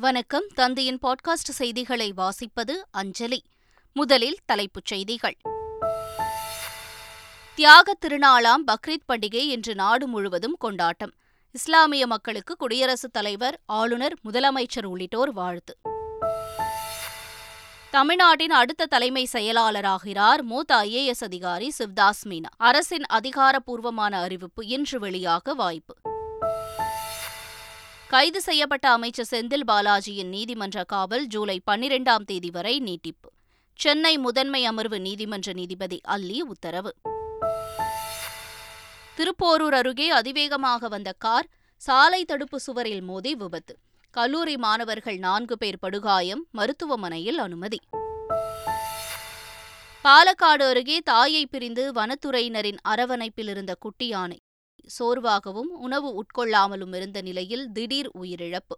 வணக்கம். தந்தையின் பாட்காஸ்ட் செய்திகளை வாசிப்பது அஞ்சலி. முதலில் தலைப்புச் செய்திகள். தியாகத் திருநாளாம் பக்ரீத் பண்டிகை இன்று நாடு முழுவதும் கொண்டாட்டம். இஸ்லாமிய மக்களுக்கு குடியரசுத் தலைவர் ஆளுநர் முதலமைச்சர் உள்ளிட்டோர் வாழ்த்து. தமிழ்நாட்டின் அடுத்த தலைமை செயலாளராகிறார் மூத்த ஐஏஎஸ் அதிகாரி சிவ்தாஸ் மீனா. அரசின் அதிகாரப்பூர்வமான அறிவிப்பு இன்று வெளியாக வாய்ப்பு. கைது செய்யப்பட்ட அமைச்சர் செந்தில் பாலாஜியின் நீதிமன்ற காவல் ஜூலை பன்னிரெண்டாம் தேதி வரை நீட்டிப்பு. சென்னை முதன்மை அமர்வு நீதிமன்ற நீதிபதி அல்லி உத்தரவு. திருப்போரூர் அருகே அதிவேகமாக வந்த கார் சாலை தடுப்பு சுவரில் மோதி விபத்து. கல்லூரி மாணவர்கள் நான்கு பேர் படுகாயம் மருத்துவமனையில் அனுமதி. பாலக்காடு அருகே தாயை பிரிந்து வனத்துறையினரின் அரவணைப்பில் இருந்த குட்டி யானை சோர்வாகவும் உணவு உட்கொள்ளாமலும் இருந்த நிலையில் திடீர் உயிரிழப்பு.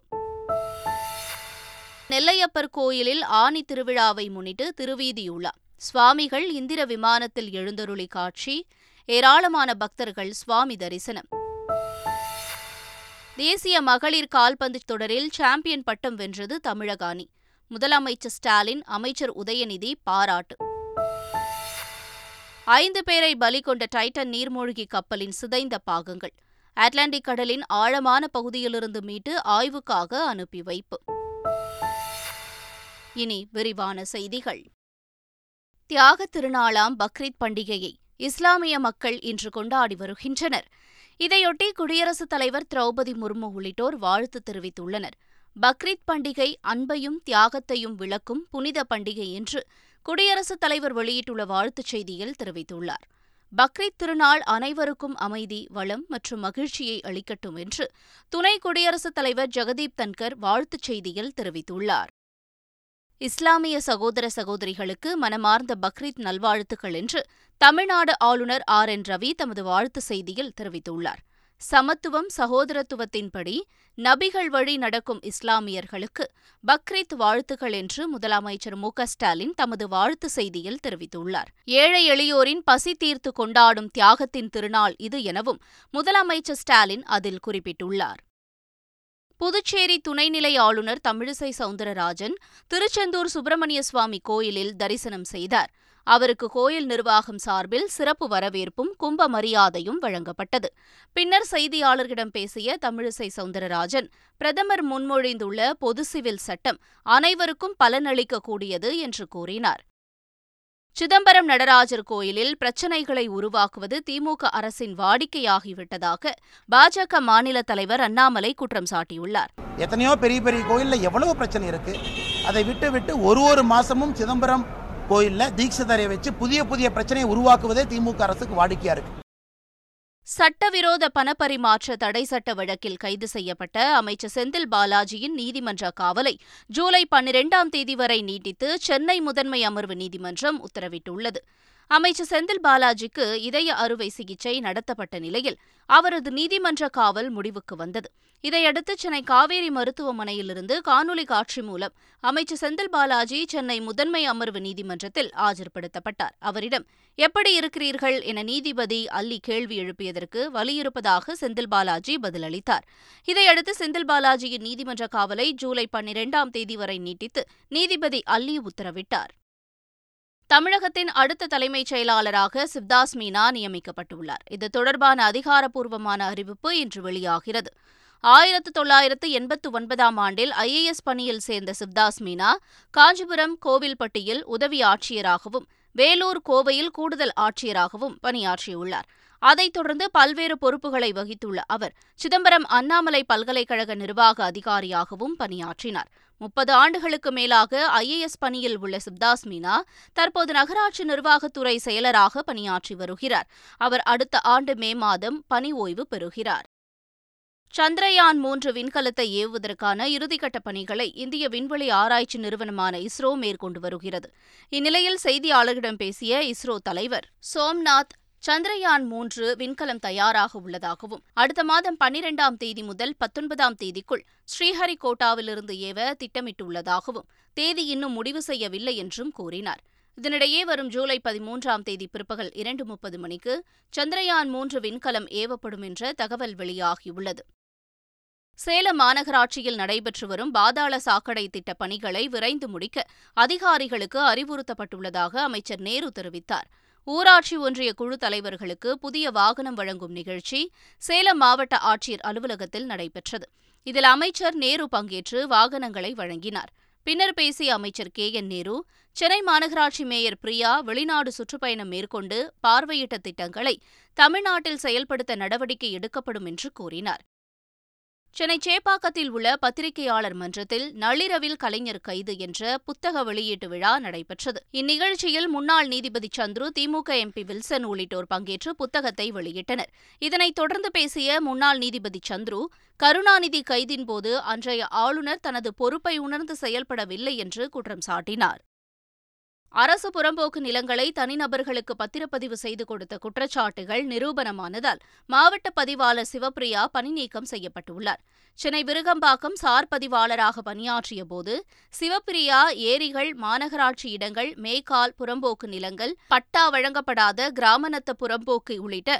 நெல்லையப்பர் கோயிலில் ஆனி திருவிழாவை முன்னிட்டு திருவீதியுலா. சுவாமிகள் இந்திர விமானத்தில் எழுந்தருளி காட்சி ஏராளமான பக்தர்கள் சுவாமி தரிசனம். தேசிய மகளிர் கால்பந்து தொடரில் சாம்பியன் பட்டம் வென்றது தமிழக அணி. முதலமைச்சர் ஸ்டாலின் அமைச்சர் உதயநிதி பாராட்டு. ஐந்து பேரை பலி கொண்ட டைட்டன் நீர்மூழ்கி கப்பலின் சிதைந்த பாகங்கள். அட்லாண்டிக் கடலின் ஆழமான பகுதியிலிருந்து மீட்டு ஆய்வுக்காக அனுப்பி வைப்பு. இனி விரிவான செய்திகள். தியாகத் திருநாளாம் பக்ரீத் பண்டிகையை இஸ்லாமிய மக்கள் இன்று கொண்டாடி வருகின்றனர். இதையொட்டி குடியரசுத் தலைவர் திரௌபதி முர்மு உள்ளிட்டோர் வாழ்த்து தெரிவித்துள்ளனர். பக்ரீத் பண்டிகை அன்பையும் தியாகத்தையும் விளக்கும் புனித பண்டிகை என்று குடியரசுத் தலைவர் வெளியிட்டுள்ள வாழ்த்துச் செய்தியில் தெரிவித்துள்ளார். பக்ரீத் திருநாள் அனைவருக்கும் அமைதி வளம் மற்றும் மகிழ்ச்சியை அளிக்கட்டும் என்று துணை குடியரசுத் தலைவர் ஜெகதீப் தன்கர் வாழ்த்துச் செய்தியில் தெரிவித்துள்ளார். இஸ்லாமிய சகோதர சகோதரிகளுக்கு மனமார்ந்த பக்ரீத் நல்வாழ்த்துக்கள் என்று தமிழ்நாடு ஆளுநர் ஆர். என். ரவி தமது வாழ்த்து செய்தியில் தெரிவித்துள்ளார். சமத்துவம் சகோதரத்துவத்தின்படி நபிகள் வழி நடக்கும் இஸ்லாமியர்களுக்கு பக்ரீத் வாழ்த்துகள் என்று முதலமைச்சர் மு ஸ்டாலின் தமது வாழ்த்து செய்தியில் தெரிவித்துள்ளார். ஏழை எளியோரின் பசி தீர்த்து கொண்டாடும் தியாகத்தின் திருநாள் இது எனவும் முதலமைச்சர் ஸ்டாலின் அதில் குறிப்பிட்டுள்ளார். புதுச்சேரி துணைநிலை ஆளுநர் தமிழிசை சவுந்தரராஜன் திருச்செந்தூர் சுப்பிரமணிய சுவாமி கோயிலில் தரிசனம் செய்தார். அவருக்கு கோயில் நிர்வாகம் சார்பில் சிறப்பு வரவேற்பும் கும்ப மரியாதையும் வழங்கப்பட்டது. பின்னர் செய்தியாளர்களிடம் பேசிய தமிழிசை சவுந்தரராஜன் பிரதமர் முன்மொழிந்துள்ள பொது சிவில் சட்டம் அனைவருக்கும் பலனளிக்கக்கூடியது என்று கூறினார். சிதம்பரம் நடராஜர் கோயிலில் பிரச்சினைகளை உருவாக்குவது திமுக அரசின் வாடிக்கையாகிவிட்டதாக பாஜக மாநில தலைவர் அண்ணாமலை குற்றம் சாட்டியுள்ளார். எத்தனையோ பெரிய பெரிய கோயிலில் எவ்வளவு பிரச்சனை இருக்கு? அதை விட்டு விட்டு ஒரு ஒரு மாசமும் சிதம்பரம் கோயிலில் தீட்சிதரை வச்சு புதிய புதிய பிரச்சனையை உருவாக்குவதே திமுக அரசுக்கு வாடிக்கையா இருக்கு. சட்டவிரோத பணப்பரிமாற்ற தடை சட்ட வழக்கில் கைது செய்யப்பட்ட அமைச்சர் செந்தில் பாலாஜியின் நீதிமன்ற காவலை ஜூலை பன்னிரெண்டாம் தேதி வரை நீட்டித்து சென்னை முதன்மை அமர்வு நீதிமன்றம் உத்தரவிட்டுள்ளது. அமைச்சர் செந்தில் பாலாஜிக்கு இதய அறுவை சிகிச்சை நடத்தப்பட்ட நிலையில் அவரது நீதிமன்ற காவல் முடிவுக்கு வந்தது. இதையடுத்து சென்னை காவேரி மருத்துவமனையிலிருந்து காணொலி காட்சி மூலம் அமைச்சர் செந்தில் பாலாஜி சென்னை முதன்மை அமர்வு நீதிமன்றத்தில் ஆஜர்படுத்தப்பட்டார். அவரிடம் எப்படி இருக்கிறீர்கள்? என நீதிபதி அல்லி கேள்வி எழுப்பியதற்கு வலியிருப்பதாக செந்தில் பாலாஜி பதிலளித்தார். இதையடுத்து செந்தில் பாலாஜியின் நீதிமன்ற காவலை ஜூலை பன்னிரெண்டாம் தேதி வரை நீட்டித்து நீதிபதி அல்லி உத்தரவிட்டார். தமிழகத்தின் அடுத்த தலைமைச் செயலாளராக சிவ்தாஸ் மீனா நியமிக்கப்பட்டுள்ளார். இது தொடர்பான அதிகாரப்பூர்வமான அறிவிப்பு இன்று வெளியாகிறது. ஆயிரத்து தொள்ளாயிரத்து எண்பத்து ஒன்பதாம் ஆண்டில் ஐஏஎஸ் பணியில் சேர்ந்த சிவ்தாஸ் மீனா காஞ்சிபுரம் கோவில்பட்டியில் உதவி ஆட்சியராகவும் வேலூர் கோவையில் கூடுதல் ஆட்சியராகவும் பணியாற்றியுள்ளார். அதைத் தொடர்ந்து பல்வேறு பொறுப்புகளை வகித்துள்ள அவர் சிதம்பரம் அண்ணாமலை பல்கலைக்கழக நிர்வாக அதிகாரியாகவும் பணியாற்றினார். முப்பது ஆண்டுகளுக்கு மேலாக ஐஏஎஸ் பணியில் உள்ள சிப்தாஸ் மீனா தற்போது நகராட்சி நிர்வாகத்துறை செயலராக பணியாற்றி வருகிறார். அவர் அடுத்த ஆண்டு மே மாதம் பணி ஓய்வு பெறுகிறார். சந்திரயான் மூன்று விண்கலத்தை ஏவுவதற்கான இறுதிக்கட்ட பணிகளை இந்திய விண்வெளி ஆராய்ச்சி நிறுவனமான இஸ்ரோ மேற்கொண்டு வருகிறது. இந்நிலையில் செய்தியாளர்களிடம் பேசிய இஸ்ரோ தலைவர் சோம்நாத் சந்திரயான் மூன்று விண்கலம் தயாராக உள்ளதாகவும் அடுத்த மாதம் பன்னிரெண்டாம் தேதி முதல் பத்தொன்பதாம் தேதிக்குள் ஸ்ரீஹரிகோட்டாவிலிருந்து ஏவ திட்டமிட்டுள்ளதாகவும் தேதி இன்னும் முடிவு செய்யவில்லை என்றும் கூறினார். இதனிடையே வரும் ஜூலை பதிமூன்றாம் தேதி பிற்பகல் இரண்டு முப்பது மணிக்கு சந்திரயான் மூன்று விண்கலம் ஏவப்படும் என்ற தகவல் வெளியாகியுள்ளது. சேலம் மாநகராட்சியில் நடைபெற்று வரும் பாதாள சாக்கடை திட்ட பணிகளை விரைந்து முடிக்க அதிகாரிகளுக்கு அறிவுறுத்தப்பட்டுள்ளதாக அமைச்சர் நேரு தெரிவித்தார். ஊராட்சி ஒன்றிய குழு தலைவர்களுக்கு புதிய வாகனம் வழங்கும் நிகழ்ச்சி சேலம் மாவட்ட ஆட்சியர் அலுவலகத்தில் நடைபெற்றது. இதில் அமைச்சர் நேரு பங்கேற்று வாகனங்களை வழங்கினார். பின்னர் பேசிய அமைச்சர் கே. என். நேரு சென்னை மாநகராட்சி மேயர் பிரியா வெளிநாடு சுற்றுப்பயணம் மேற்கொண்டு பார்வையிட்ட திட்டங்களை தமிழ்நாட்டில் செயல்படுத்த நடவடிக்கை எடுக்கப்படும் என்று கூறினார். சென்னை சேப்பாக்கத்தில் உள்ள பத்திரிகையாளர் மன்றத்தில் நள்ளிரவில் கலைஞர் கைது என்ற புத்தக வெளியீட்டு விழா நடைபெற்றது. இந்நிகழ்ச்சியில் முன்னாள் நீதிபதி சந்துரு திமுக எம்பி வில்சன் உள்ளிட்டோர் பங்கேற்று புத்தகத்தை வெளியிட்டனர். இதனைத் தொடர்ந்து பேசிய முன்னாள் நீதிபதி சந்துரு கருணாநிதி கைதின் போது அன்றைய ஆளுநர் தனது பொறுப்பை உணர்ந்து செயல்படவில்லை என்று குற்றம் சாட்டினார். அரசு புறம்போக்கு நிலங்களை தனிநபர்களுக்கு பத்திரப்பதிவு செய்து கொடுத்த குற்றச்சாட்டுகள் நிரூபணமானதால் மாவட்ட பதிவாளர் சிவப்பிரியா பணிநீக்கம் செய்யப்பட்டுள்ளார். சென்னை விருகம்பாக்கம் சார் பதிவாளராக பணியாற்றிய போது சிவப்பிரியா ஏரிகள் மாநகராட்சி இடங்கள் மேய்க்கால் புறம்போக்கு நிலங்கள் பட்டா வழங்கப்படாத கிராமநத்த புறம்போக்கு உள்ளிட்ட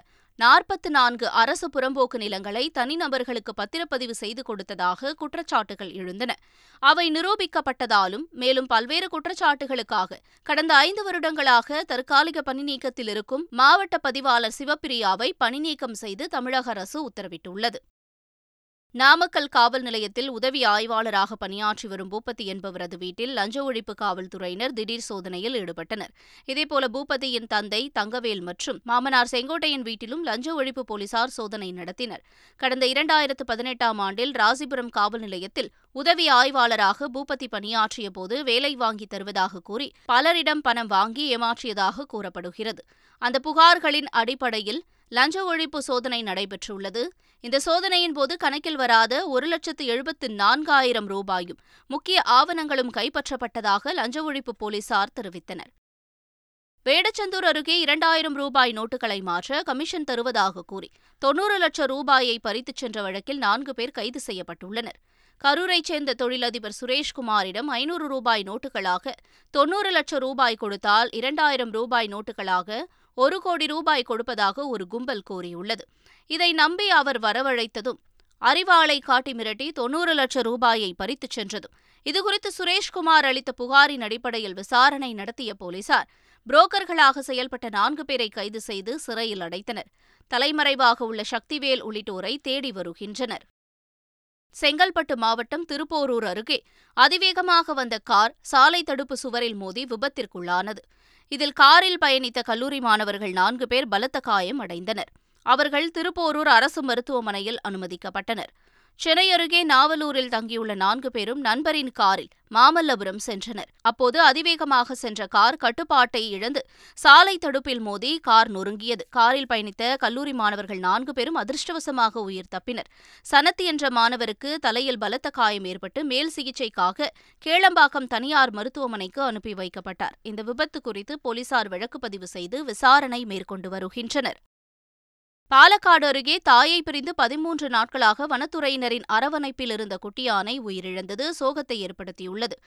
நாற்பத்து நான்கு அரசு புறம்போக்கு நிலங்களை தனிநபர்களுக்கு பத்திரப்பதிவு செய்து கொடுத்ததாக குற்றச்சாட்டுகள் எழுந்தன. அவை நிரூபிக்கப்பட்டதாலும் மேலும் பல்வேறு குற்றச்சாட்டுகளுக்காக கடந்த ஐந்து வருடங்களாக தற்காலிக பணிநீக்கத்தில் இருக்கும் மாவட்ட பதிவாளர் சிவப்பிரியாவை பணிநீக்கம் செய்து தமிழக அரசு உத்தரவிட்டுள்ளது. நாமக்கல் காவல் நிலையத்தில் உதவி ஆய்வாளராக பணியாற்றி வரும் பூபதி என்பவரது வீட்டில் லஞ்ச ஒழிப்பு காவல்துறையினர் திடீர் சோதனையில் ஈடுபட்டனர். இதேபோல பூபதியின் தந்தை தங்கவேல் மற்றும் மாமனார் செங்கோட்டையன் வீட்டிலும் லஞ்ச ஒழிப்பு போலீசார் சோதனை நடத்தினர். கடந்த இரண்டாயிரத்து பதினெட்டாம் ஆண்டில் ராசிபுரம் காவல் நிலையத்தில் உதவி ஆய்வாளராக பூபதி பணியாற்றிய போது வேலை வாங்கி தருவதாக கூறி பலரிடம் பணம் வாங்கி ஏமாற்றியதாக கூறப்படுகிறது. அந்த புகார்களின் அடிப்படையில் லஞ்ச ஒழிப்பு சோதனை நடைபெற்றுள்ளது. இந்த சோதனையின் போது கணக்கில் வராத ஒரு லட்சத்து எழுபத்து நான்காயிரம் ரூபாயும் முக்கிய ஆவணங்களும் கைப்பற்றப்பட்டதாக லஞ்ச ஒழிப்பு போலீசார் தெரிவித்தனர். வேடச்சந்தூர் அருகே இரண்டாயிரம் ரூபாய் நோட்டுகளை மாற்ற கமிஷன் தருவதாக கூறி தொன்னூறு லட்சம் ரூபாயை பறித்துச் சென்ற வழக்கில் நான்கு பேர் கைது செய்யப்பட்டுள்ளனர். கரூரைச் சேர்ந்த தொழிலதிபர் சுரேஷ்குமாரிடம் ஐநூறு ரூபாய் நோட்டுகளாக தொன்னூறு லட்சம் ரூபாய் கொடுத்தால் இரண்டாயிரம் ரூபாய் நோட்டுகளாக ஒரு கோடி ரூபாய் கொடுப்பதாக ஒரு கும்பல் கூறியுள்ளது. இதை நம்பி அவர் வரவழைத்ததும் அறிவாளை காட்டி மிரட்டி தொன்னூறு லட்சம் ரூபாயை பறித்துச் சென்றதும் இதுகுறித்து சுரேஷ்குமார் அளித்த புகாரின் அடிப்படையில் விசாரணை நடத்திய போலீசார் புரோக்கர்களாக செயல்பட்ட நான்கு பேரை கைது செய்து சிறையில் அடைத்தனர். தலைமறைவாக உள்ள சக்திவேல் உள்ளிட்டோரை தேடி வருகின்றனர். செங்கல்பட்டு மாவட்டம் திருப்போரூர் அருகே அதிவேகமாக வந்த கார் சாலை தடுப்பு சுவரில் மோதி விபத்திற்குள்ளானது. இதில் காரில் பயணித்த கல்லூரி மாணவர்கள் நான்கு பேர் பலத்த காயம் அடைந்தனர். அவர்கள் திருப்போரூர் அரசு மருத்துவமனையில் அனுமதிக்கப்பட்டனர். சென்னை அருகே நாவலூரில் தங்கியுள்ள நான்கு பேரும் நண்பரின் காரில் மாமல்லபுரம் சென்றனர். அப்போது அதிவேகமாக சென்ற கார் கட்டுப்பாட்டை இழந்து சாலை தடுப்பில் மோதி கார் நொறுங்கியது. காரில் பயணித்த கல்லூரி மாணவர்கள் நான்கு பேரும் அதிர்ஷ்டவசமாக உயிர் தப்பினர். சனத்து என்ற மாணவருக்கு தலையில் பலத்த காயம் ஏற்பட்டு மேல் சிகிச்சைக்காக கேளம்பாக்கம் தனியார் மருத்துவமனைக்கு அனுப்பி வைக்கப்பட்டார். இந்த விபத்து குறித்து போலீசார் வழக்கு பதிவு செய்து விசாரணை மேற்கொண்டு வருகின்றனர். பாலக்காடு அருகே தாயை பிரிந்து பதிமூன்று நாட்களாக வனத்துறையினரின் அரவணைப்பில் இருந்த குட்டியானை உயிரிழந்தது சோகத்தை ஏற்படுத்தியுள்ளது.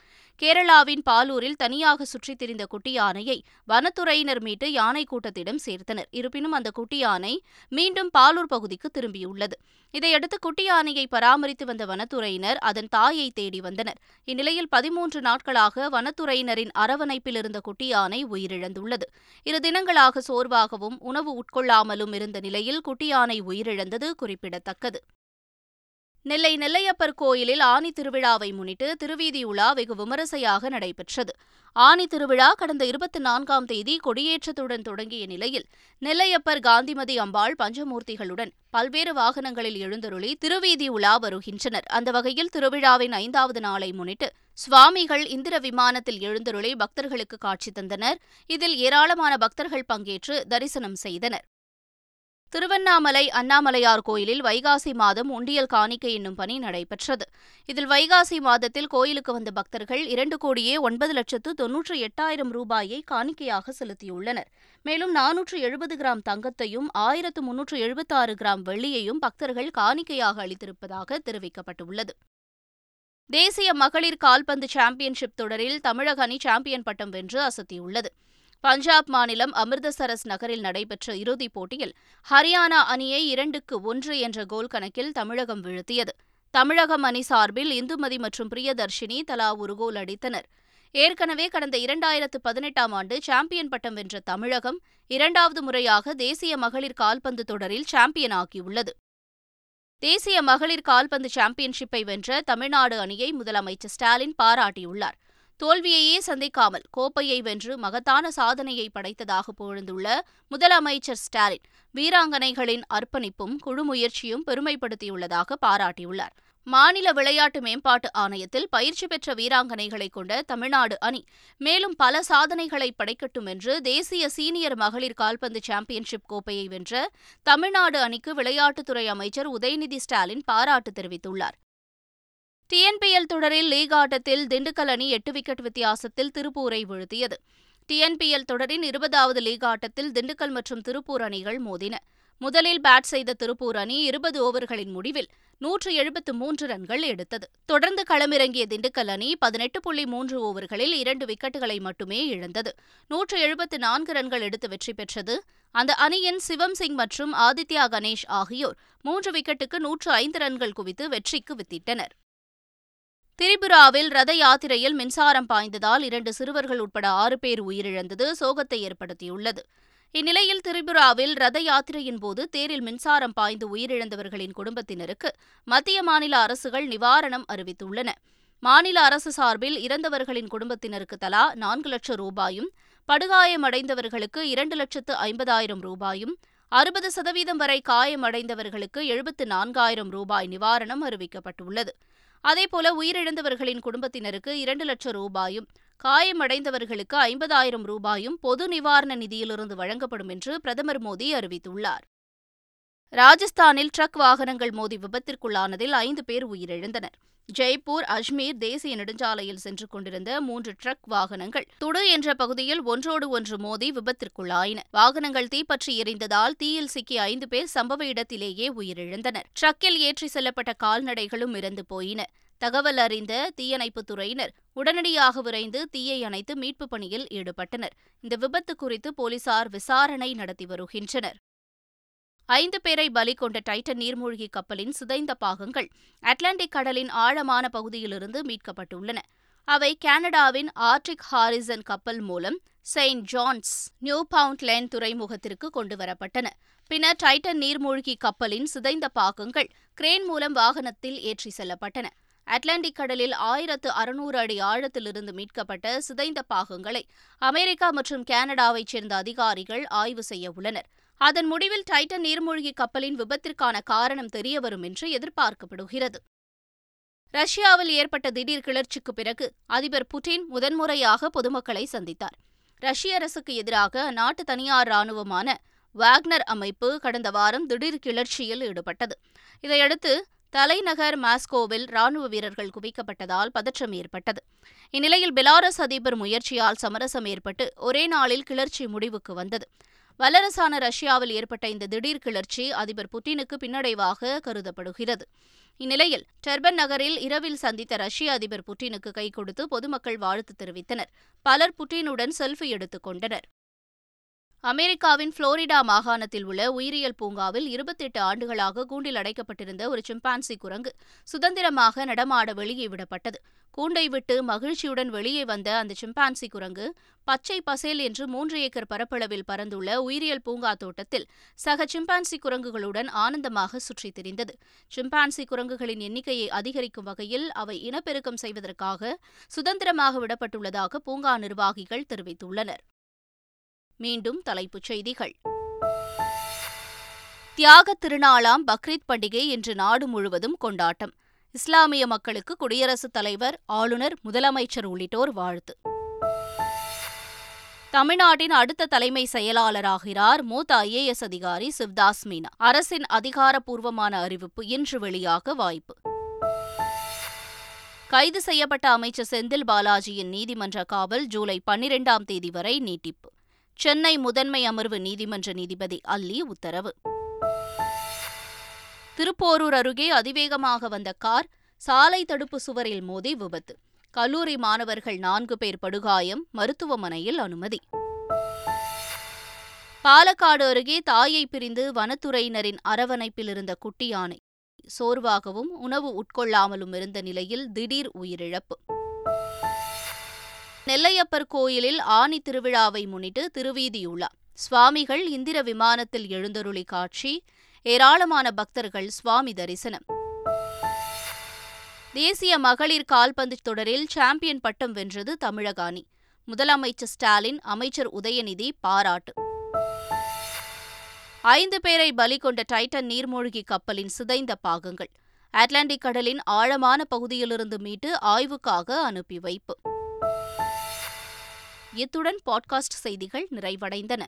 கேரளாவின் பாலூரில் தனியாக சுற்றித் திரிந்த குட்டியானையை வனத்துறையினர் மீட்டு யானை கூட்டத்திடம் சேர்த்தனர். இருப்பினும் அந்த குட்டியானை மீண்டும் பாலூர் பகுதிக்கு திரும்பியுள்ளது. இதையடுத்து குட்டி யானையை பராமரித்து வந்த வனத்துறையினர் அதன் தாயை தேடி வந்தனர். இந்நிலையில் பதிமூன்று நாட்களாக வனத்துறையினரின் அரவணைப்பில் இருந்த குட்டி யானை உயிரிழந்துள்ளது. இரு தினங்களாக சோர்வாகவும் உணவு உட்கொள்ளாமலும் இருந்த நிலையில் குட்டி யானை உயிரிழந்தது குறிப்பிடத்தக்கது. நெல்லை நெல்லையப்பர் கோயிலில் ஆனி திருவிழாவை முன்னிட்டு திருவீதி உலா வெகு விமரிசையாக நடைபெற்றது. ஆனி திருவிழா கடந்த இருபத்தி நான்காம் தேதி கொடியேற்றத்துடன் தொடங்கிய நிலையில் நெல்லையப்பர் காந்திமதி அம்பாள் பஞ்சமூர்த்திகளுடன் பல்வேறு வாகனங்களில் எழுந்தருளி திருவீதி உலா வருகின்றனர். அந்த வகையில் திருவிழாவின் ஐந்தாவது நாளை முன்னிட்டு சுவாமிகள் இந்திர விமானத்தில் எழுந்தருளி பக்தர்களுக்கு காட்சி தந்தனர். இதில் ஏராளமான பக்தர்கள் பங்கேற்று தரிசனம் செய்தனர். திருவண்ணாமலை அண்ணாமலையார் கோயிலில் வைகாசி மாதம் உண்டியல் காணிக்கை என்னும் பணி நடைபெற்றது. இதில் வைகாசி மாதத்தில் கோயிலுக்கு வந்த பக்தர்கள் இரண்டு கோடியே ஒன்பது லட்சத்து தொன்னூற்று எட்டாயிரம் ரூபாயை காணிக்கையாக செலுத்தியுள்ளனர். மேலும் நானூற்று எழுபது கிராம் தங்கத்தையும் ஆயிரத்து முன்னூற்று எழுபத்தாறு கிராம் வெள்ளியையும் பக்தர்கள் காணிக்கையாக அளித்திருப்பதாக தெரிவிக்கப்பட்டுள்ளது. தேசிய மகளிர் கால்பந்து சாம்பியன்ஷிப் தொடரில் தமிழக அணி சாம்பியன் பட்டம் வென்று அசத்தியுள்ளது. பஞ்சாப் மாநிலம் அமிர்தசரஸ் நகரில் நடைபெற்ற இறுதிப் போட்டியில் ஹரியானா அணியை இரண்டுக்கு ஒன்று என்ற கோல் கணக்கில் தமிழகம் வீழ்த்தியது. தமிழகம் அணி சார்பில் இந்துமதி மற்றும் பிரியதர்ஷினி தலா ஒரு கோல் அடித்தனர். ஏற்கனவே கடந்த இரண்டாயிரத்து பதினெட்டாம் ஆண்டு சாம்பியன் பட்டம் வென்ற தமிழகம் இரண்டாவது முறையாக தேசிய மகளிர் கால்பந்து தொடரில் சாம்பியன் ஆகியுள்ளது. தேசிய மகளிர் கால்பந்து சாம்பியன்ஷிப்பை வென்ற தமிழ்நாடு அணியை முதலமைச்சர் ஸ்டாலின் பாராட்டியுள்ளார். தோல்வியையே சந்திக்காமல் கோப்பையை வென்று மகத்தான சாதனையை படைத்ததாக புகழ்ந்துள்ள முதலமைச்சர் ஸ்டாலின் வீராங்கனைகளின் அர்ப்பணிப்பும் குழு முயற்சியும் பெருமைப்படுத்தியுள்ளதாக பாராட்டியுள்ளார். மாநில விளையாட்டு மேம்பாட்டு ஆணையத்தில் பயிற்சி பெற்ற வீராங்கனைகளை கொண்ட தமிழ்நாடு அணி மேலும் பல சாதனைகளை படைக்கட்டும் என்று தேசிய சீனியர் மகளிர் கால்பந்து சாம்பியன்ஷிப் கோப்பையை வென்ற தமிழ்நாடு அணிக்கு விளையாட்டுத்துறை அமைச்சர் உதயநிதி ஸ்டாலின் பாராட்டு தெரிவித்துள்ளார். டிஎன்பிஎல் தொடரில் லீக் ஆட்டத்தில் திண்டுக்கல் அணி எட்டு விக்கெட் வித்தியாசத்தில் திருப்பூரை வீழ்த்தியது. டிஎன்பிஎல் தொடரின் இருபதாவது லீக் ஆட்டத்தில் திண்டுக்கல் மற்றும் திருப்பூர் அணிகள் மோதின. முதலில் பேட் செய்த திருப்பூர் அணி இருபது ஓவர்களின் முடிவில் நூற்று எழுபத்து மூன்று ரன்கள் எடுத்தது. தொடர்ந்து களமிறங்கிய திண்டுக்கல் அணி பதினெட்டு புள்ளி மூன்று ஓவர்களில் இரண்டு விக்கெட்டுகளை மட்டுமே இழந்தது. நூற்று எழுபத்து நான்கு ரன்கள் எடுத்து வெற்றி பெற்றது. அந்த அணியின் சிவம் சிங் மற்றும் ஆதித்யா கணேஷ் ஆகியோர் மூன்று விக்கெட்டுக்கு நூற்று ஐந்து ரன்கள் குவித்து வெற்றிக்கு வித்திட்டனர். திரிபுராவில் ரத யாத்திரையில் மின்சாரம் பாய்ந்ததால் இரண்டு சிறுவர்கள் உட்பட ஆறு பேர் உயிரிழந்தது சோகத்தை ஏற்படுத்தியுள்ளது. இந்நிலையில் திரிபுராவில் ரத யாத்திரையின் போது தேரில் மின்சாரம் பாய்ந்து உயிரிழந்தவர்களின் குடும்பத்தினருக்கு மத்திய மாநில அரசுகள் நிவாரணம் அறிவித்துள்ளன. மாநில அரசு சார்பில் இறந்தவர்களின் குடும்பத்தினருக்கு தலா நான்கு லட்சம் ரூபாயும் படுகாயமடைந்தவர்களுக்கு இரண்டு லட்சத்து ஐம்பதாயிரம் ரூபாயும் அறுபது சதவீதம் வரை காயமடைந்தவர்களுக்கு எழுபத்து நான்காயிரம் ரூபாய் நிவாரணம் அறிவிக்கப்பட்டுள்ளது. அதேபோல உயிரிழந்தவர்களின் குடும்பத்தினருக்கு இரண்டு லட்சம் ரூபாயும் காயமடைந்தவர்களுக்கு ஐம்பதாயிரம் ரூபாயும் பொது நிவாரண நிதியிலிருந்து வழங்கப்படும் என்று பிரதமர் மோடி அறிவித்துள்ளார். ராஜஸ்தானில் ட்ரக் வாகனங்கள் மோதி விபத்திற்குள்ளானதில் ஐந்து பேர் உயிரிழந்தனர். ஜெய்ப்பூர் அஜ்மீர் தேசிய நெடுஞ்சாலையில் சென்று கொண்டிருந்த மூன்று ட்ரக் வாகனங்கள் துடு என்ற பகுதியில் ஒன்றோடு ஒன்று மோதி விபத்திற்குள்ளாயின. வாகனங்கள் தீப்பற்றி எரிந்ததால் தீயில் சிக்கிய ஐந்து பேர் சம்பவ இடத்திலேயே உயிரிழந்தனர். ட்ரக்கில் ஏற்றி செல்லப்பட்ட கால்நடைகளும் இறந்து போயின. தகவல் அறிந்த தீயணைப்புத் துறையினர் உடனடியாக விரைந்து தீயை அணைத்து மீட்புப் பணியில் ஈடுபட்டனர். இந்த விபத்து குறித்து போலீசார் விசாரணை நடத்தி வருகின்றனர். ஐந்து பேரை பலி கொண்ட டைட்டன் நீர்மூழ்கி கப்பலின் சிதைந்த பாகங்கள் அட்லாண்டிக் கடலின் ஆழமான பகுதியிலிருந்து மீட்கப்பட்டுள்ளன. அவை கனடாவின் ஆர்டிக் ஹாரிசன் கப்பல் மூலம் செயின்ட் ஜான்ஸ் நியூ பவுண்ட்லேண்ட் துறைமுகத்திற்கு கொண்டுவரப்பட்டன. பின்னர் டைட்டன் நீர்மூழ்கி கப்பலின் சிதைந்த பாகங்கள் கிரேன் மூலம் வாகனத்தில் ஏற்றி செல்லப்பட்டன. அட்லாண்டிக் கடலில் ஆயிரத்து அறுநூறு அடி ஆழத்திலிருந்து மீட்கப்பட்ட சிதைந்த பாகங்களை அமெரிக்கா மற்றும் கனடாவைச் சேர்ந்த அதிகாரிகள் ஆய்வு செய்ய உள்ளனர். அதன் முடிவில் டைட்டன் நீர்மூழ்கி கப்பலின் விபத்திற்கான காரணம் தெரியவரும் என்று எதிர்பார்க்கப்படுகிறது. ரஷ்யாவில் ஏற்பட்ட திடீர் கிளர்ச்சிக்கு பிறகு அதிபர் புட்டின் முதன்முறையாக பொதுமக்களை சந்தித்தார். ரஷ்ய அரசுக்கு எதிராக அந்நாட்டு தனியார் ராணுவமான வாக்னர் அமைப்பு கடந்த வாரம் திடீர் கிளர்ச்சியில் ஈடுபட்டது. இதையடுத்து தலைநகர் மாஸ்கோவில் ராணுவ வீரர்கள் குவிக்கப்பட்டதால் பதற்றம் ஏற்பட்டது. இந்நிலையில் பெலாரஸ் அதிபர் முயற்சியால் சமரசம் ஏற்பட்டு ஒரே நாளில் கிளர்ச்சி முடிவுக்கு வந்தது. வல்லரசான ரஷ்யாவில் ஏற்பட்ட இந்த திடீர் கிளர்ச்சி அதிபர் புட்டினுக்கு பின்னடைவாக கருதப்படுகிறது. இந்நிலையில் டெர்பன் நகரில் இரவில் சந்தித்த ரஷ்ய அதிபர் புட்டினுக்கு கை கொடுத்து பொதுமக்கள் வாழ்த்து தெரிவித்தனர். பலர் புட்டினுடன் செல்ஃபி எடுத்துக் கொண்டனர். அமெரிக்காவின் புளோரிடா மாகாணத்தில் உள்ள உயிரியல் பூங்காவில் இருபத்தெட்டு ஆண்டுகளாக கூண்டில் அடைக்கப்பட்டிருந்த ஒரு சிம்பான்சி குரங்கு சுதந்திரமாக நடமாட வெளியே விடப்பட்டது. கூண்டை விட்டு மகிழ்ச்சியுடன் வெளியே வந்த அந்த சிம்பான்சி குரங்கு பச்சை பசேல் என்று மூன்று ஏக்கர் பரப்பளவில் பறந்துள்ள உயிரியல் பூங்கா தோட்டத்தில் சக சிம்பான்சி குரங்குகளுடன் ஆனந்தமாக சுற்றித் திரிந்தது. சிம்பான்சி குரங்குகளின் எண்ணிக்கையை அதிகரிக்கும் வகையில் அவை இனப்பெருக்கம் செய்வதற்காக சுதந்திரமாக விடப்பட்டுள்ளதாக பூங்கா நிர்வாகிகள் தெரிவித்துள்ளனர். மீண்டும் தலைப்புச் செய்திகள். தியாகத் திருநாளாம் பக்ரீத் பண்டிகை இன்று நாடு முழுவதும் கொண்டாட்டம். இஸ்லாமிய மக்களுக்கு குடியரசுத் தலைவர் ஆளுநர் முதலமைச்சர் உள்ளிட்டோர் வாழ்த்து. தமிழ்நாட்டின் அடுத்த தலைமை செயலாளராகிறார் மூத்த ஐஏஎஸ் அதிகாரி சிவ்தாஸ் மீனா. அரசின் அதிகாரப்பூர்வமான அறிவிப்பு இன்று வெளியாக வாய்ப்பு. கைது செய்யப்பட்ட அமைச்சர் செந்தில் பாலாஜியின் நீதிமன்ற காவல் ஜூலை பன்னிரெண்டாம் தேதி வரை நீட்டிப்பு. சென்னை முதன்மை அமர்வு நீதிமன்ற நீதிபதி அல்லி உத்தரவு. திருப்போரூர் அருகே அதிவேகமாக வந்த கார் சாலை தடுப்பு சுவரில் மோதி விபத்து. கல்லூரி மாணவர்கள் நான்கு பேர் படுகாயம் மருத்துவமனையில் அனுமதி. பாலக்காடு அருகே தாயை பிரிந்து வனத்துறையினரின் அரவணைப்பில் இருந்த குட்டி யானை சோர்வாகவும் உணவு உட்கொள்ளாமலும் இருந்த நிலையில் திடீர் உயிரிழப்பு. நெல்லையப்பர் கோயிலில் ஆனி திருவிழாவை முன்னிட்டு திருவீதியுலா சுவாமிகள் இந்திர விமானத்தில் எழுந்தருளி காட்சி ஏராளமான பக்தர்கள் சுவாமி தரிசனம். தேசிய மகளிர் கால்பந்து தொடரில் சாம்பியன் பட்டம் வென்றது தமிழக அணி. முதலமைச்சர் ஸ்டாலின் அமைச்சர் உதயநிதி பாராட்டு. ஐந்து பேரை பலி கொண்ட டைட்டன் நீர்மூழ்கி கப்பலின் சிதைந்த பாகங்கள். அட்லாண்டிக் கடலின் ஆழமான பகுதியிலிருந்து மீட்டு ஆய்வுக்காக அனுப்பி வைப்பு. இத்துடன் பாட்காஸ்ட் செய்திகள் நிறைவடைந்தன.